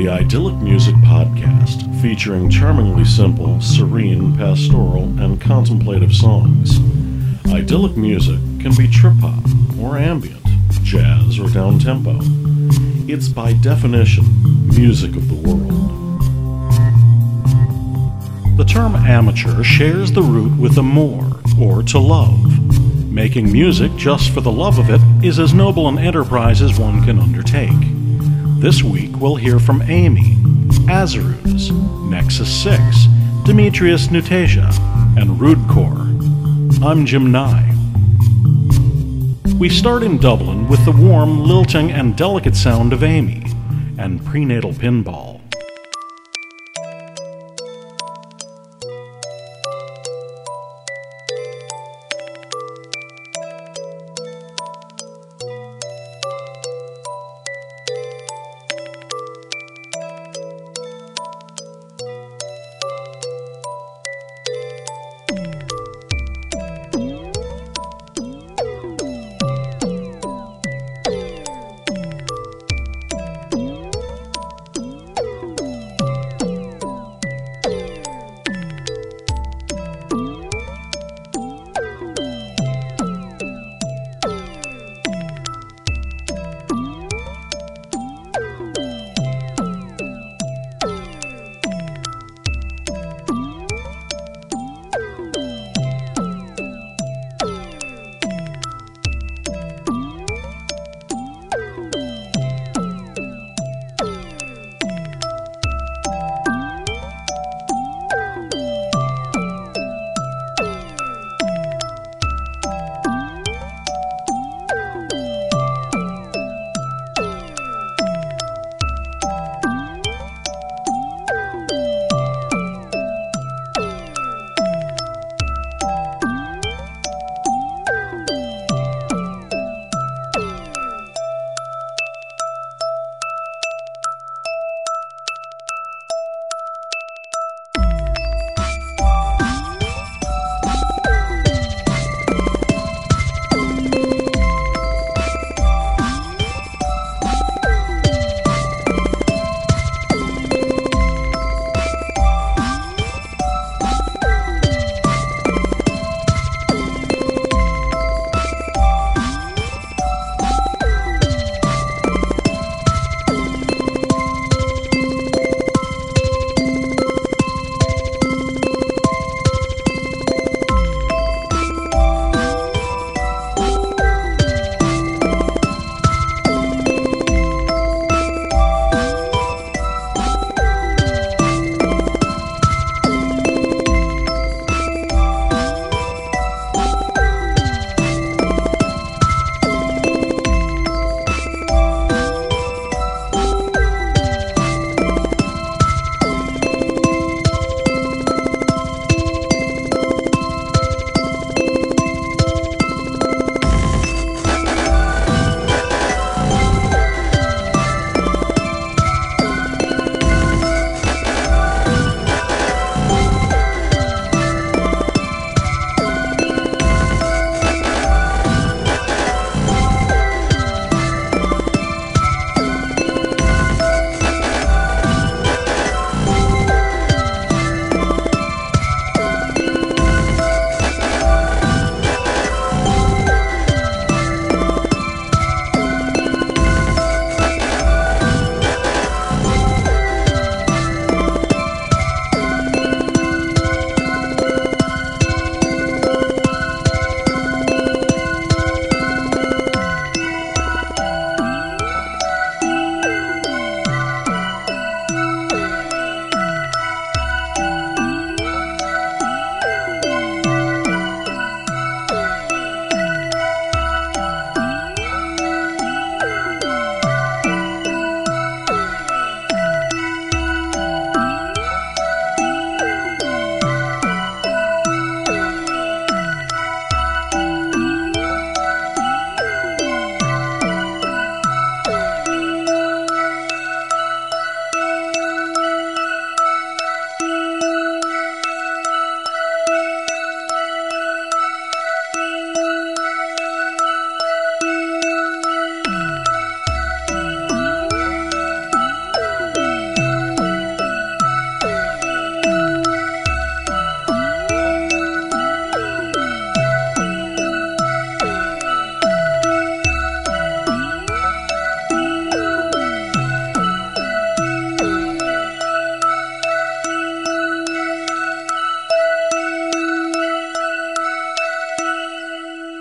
the Idyllic Music Podcast, featuring charmingly simple, serene, pastoral, and contemplative songs. Idyllic music can be trip hop or ambient, jazz or down tempo. It's by definition music of the world. The term amateur shares the root with amour, or to love. Making music just for the love of it is as noble an enterprise as one can undertake. This week we'll hear from Amy, Azeruz, Nexus 6, Demetrius Neutaja, and Rude Corps. I'm Jim Nye. We start in Dublin with the warm, lilting, and delicate sound of Amy and prenatal pinball.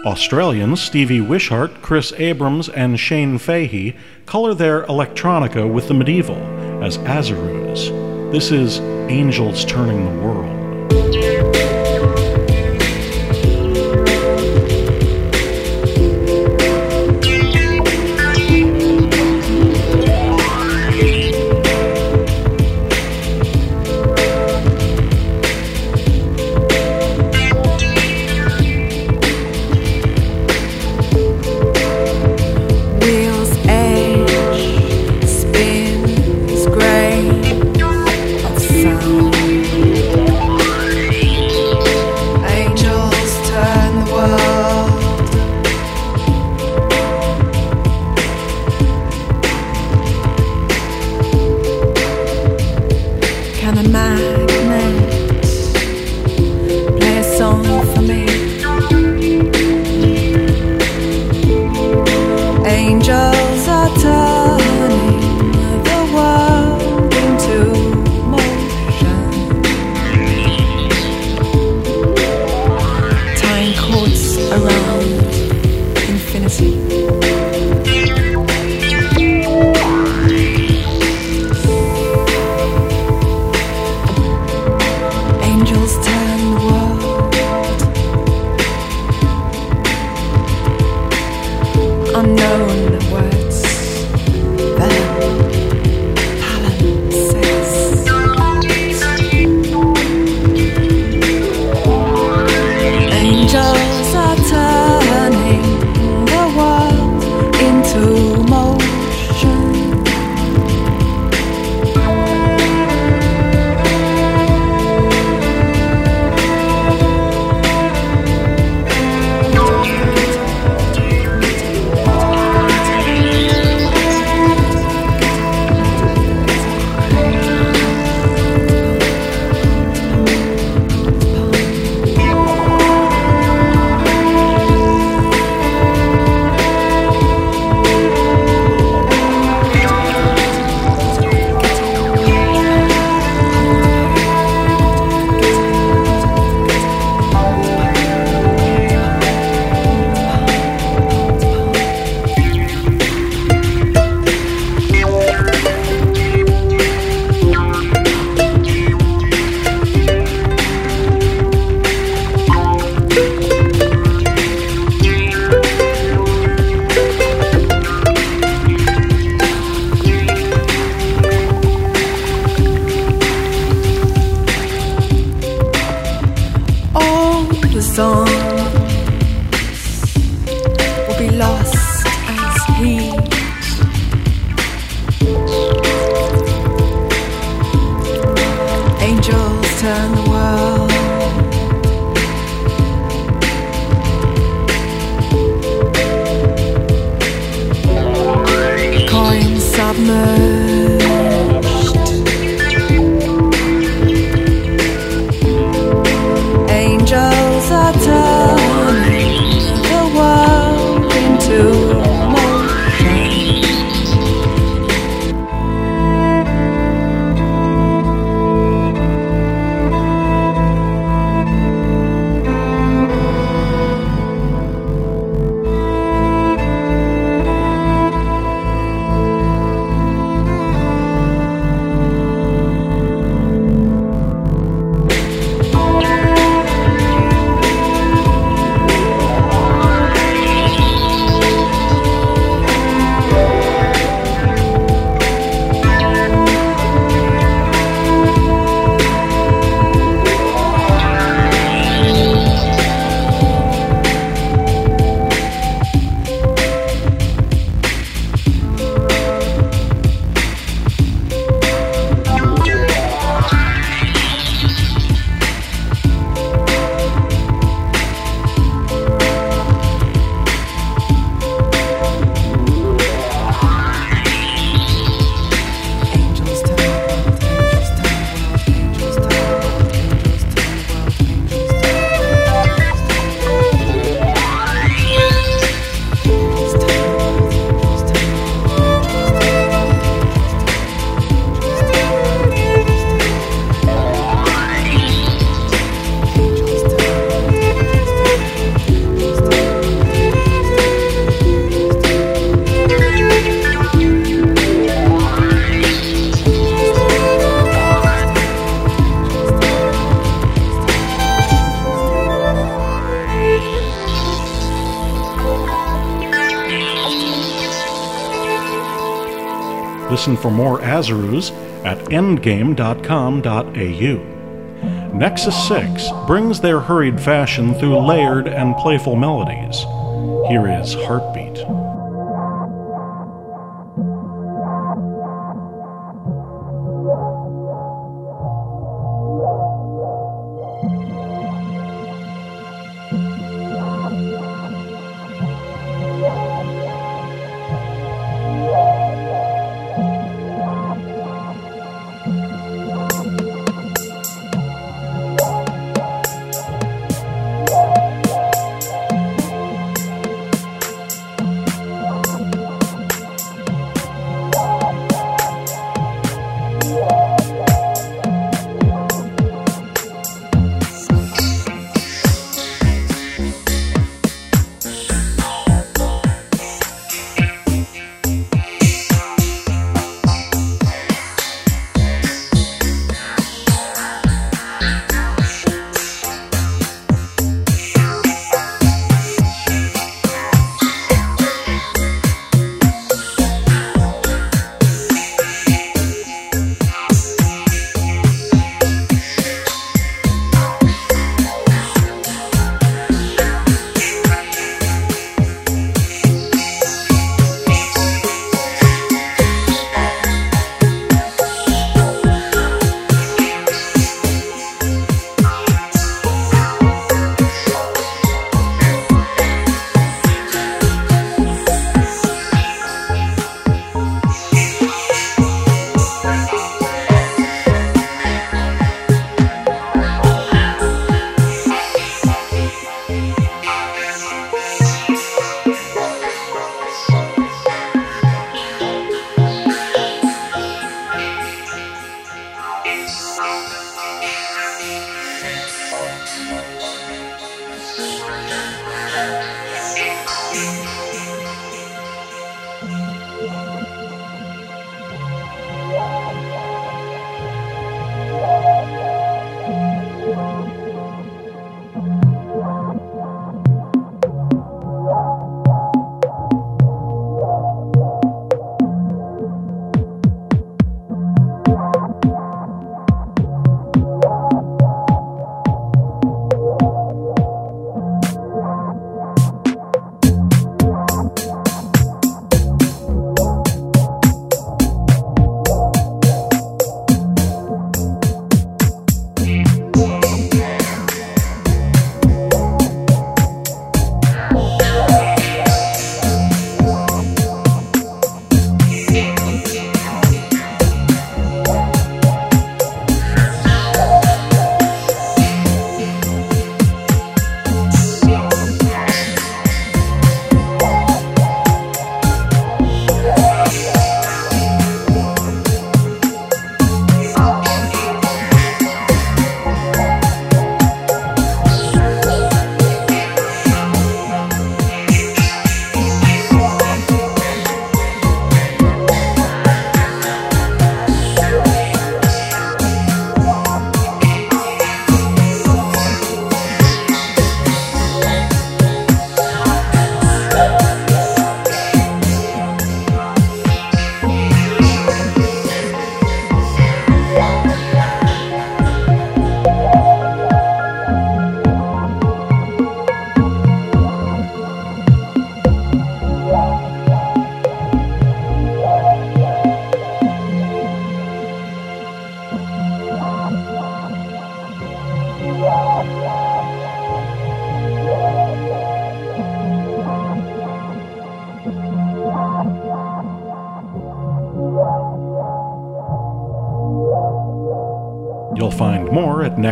Australians Stevie Wishart, Chris Abrams, and Shane Fahey color their electronica with the medieval as Azeruz. This is Angels Turning the World. my listen for more Azeruz at endgame.com.au. Nexus 6 brings their hurried fashion through layered and playful melodies. Here is Heartbeat.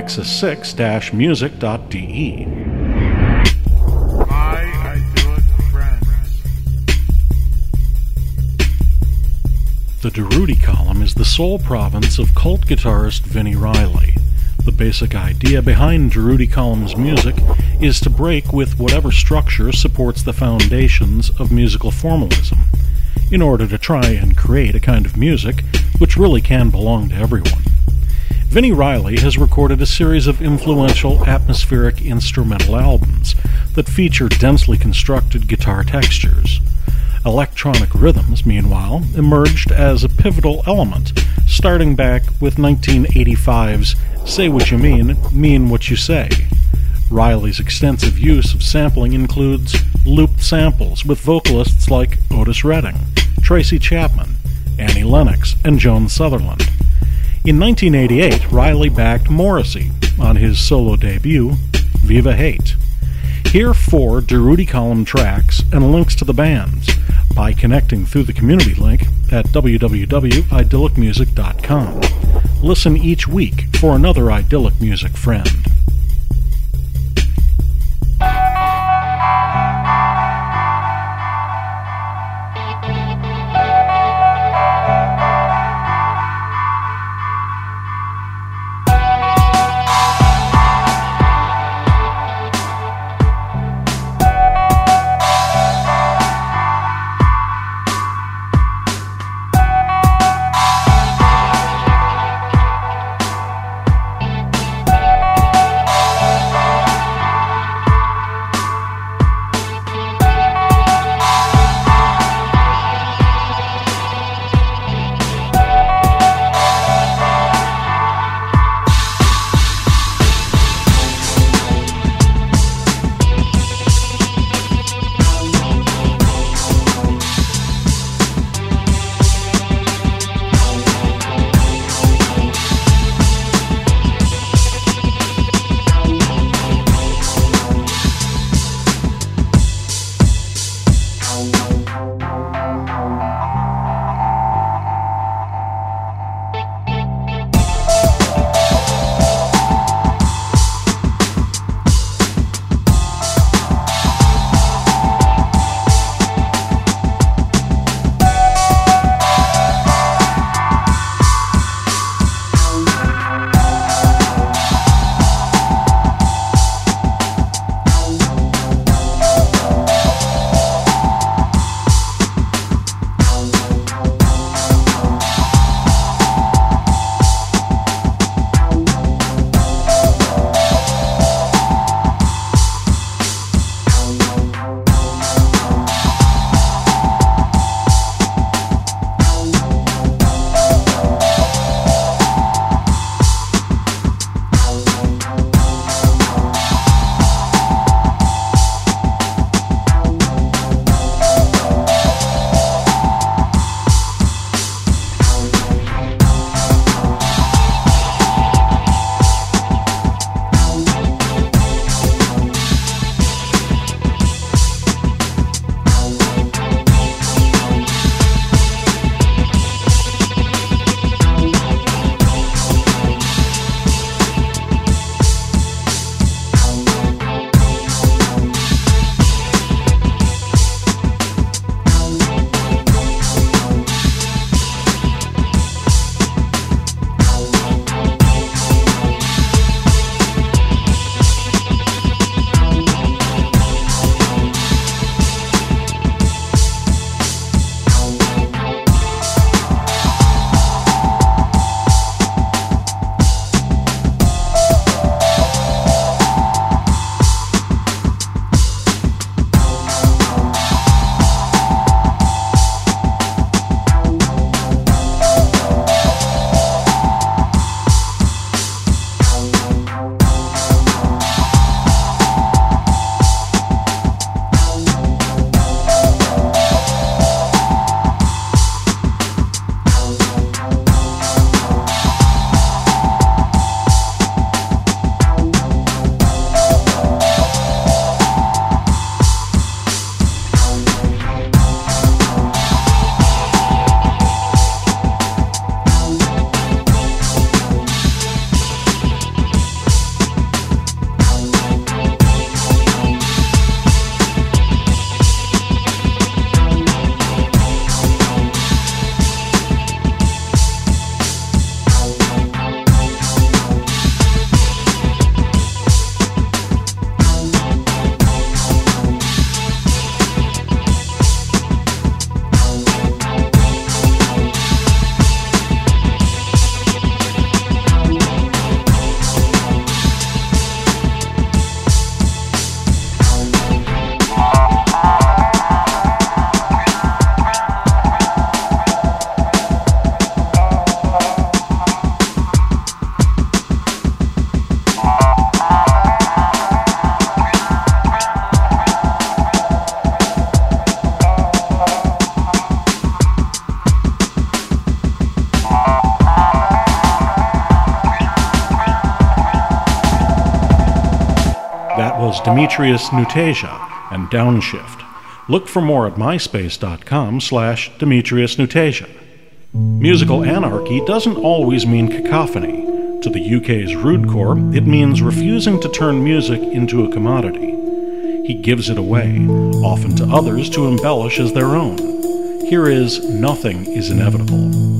nexus6-music.de. The Durutti column is the sole province of cult guitarist Vini Reilly. The basic idea behind Durutti column's music is to break with whatever structure supports the foundations of musical formalism, in order to try and create a kind of music which really can belong to everyone. Vini Reilly has recorded a series of influential atmospheric instrumental albums that feature densely constructed guitar textures. Electronic rhythms, meanwhile, emerged as a pivotal element, starting back with 1985's Say What You Mean, Mean What You Say. Reilly's extensive use of sampling includes looped samples with vocalists like Otis Redding, Tracy Chapman, Annie Lennox, and Joan Sutherland. In 1988, Reilly backed Morrissey on his solo debut, Viva Hate. Hear four Durutti Column tracks and links to the bands by connecting through the community link at www.idyllicmusic.com. Listen each week for another idyllic music friend. Demetrius Neutaja and Downshift. Look for more at myspace.com slash Demetrius. Musical anarchy doesn't always mean cacophony. To the UK's Rude Corps, it means refusing to turn music into a commodity. He gives it away, often to others to embellish as their own. Here is Nothing is Inevitable.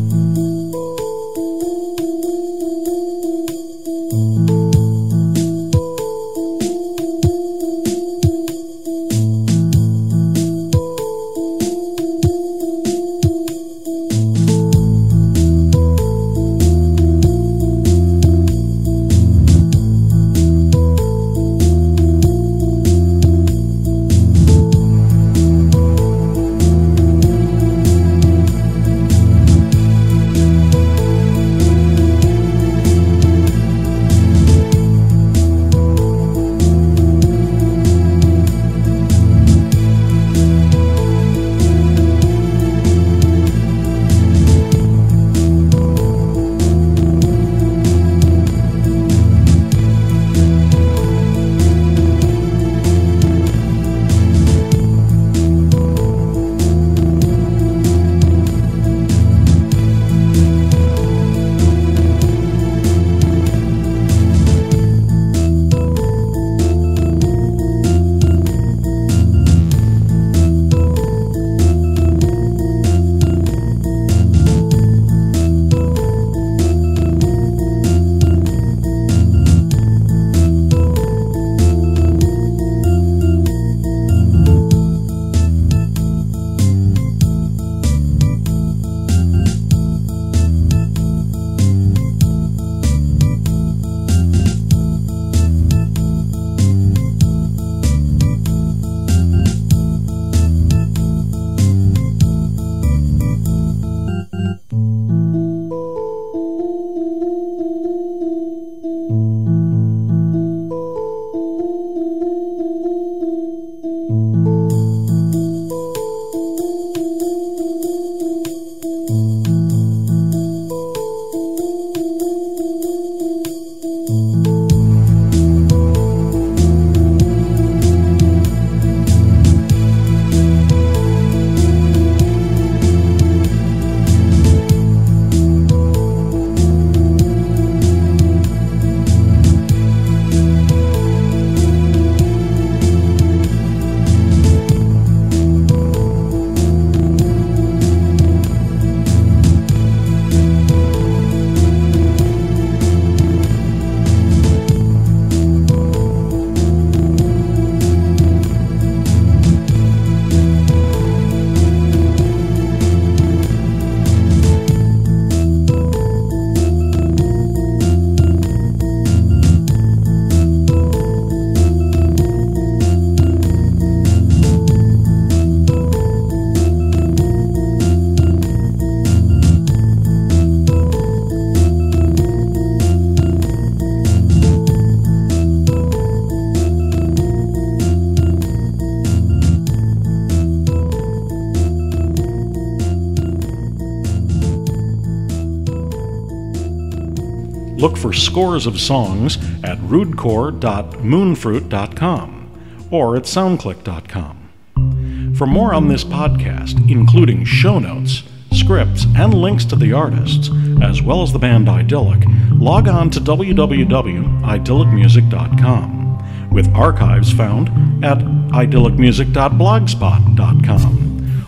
Look for scores of songs at rudecore.moonfruit.com or at soundclick.com. For more on this podcast, including show notes, scripts, and links to the artists, as well as the band Idyllic, log on to www.idyllicmusic.com, with archives found at idyllicmusic.blogspot.com.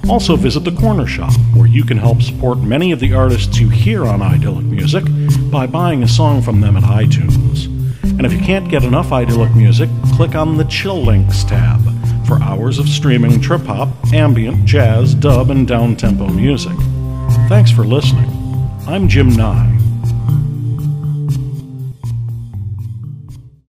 Also, visit the Corner Shop, where you can help support many of the artists you hear on Idyllic Music by buying a song from them at iTunes. And if you can't get enough Idyllic Music, click on the Chill Links tab for hours of streaming trip hop, ambient, jazz, dub, and down tempo music. Thanks for listening. I'm Jim Nye.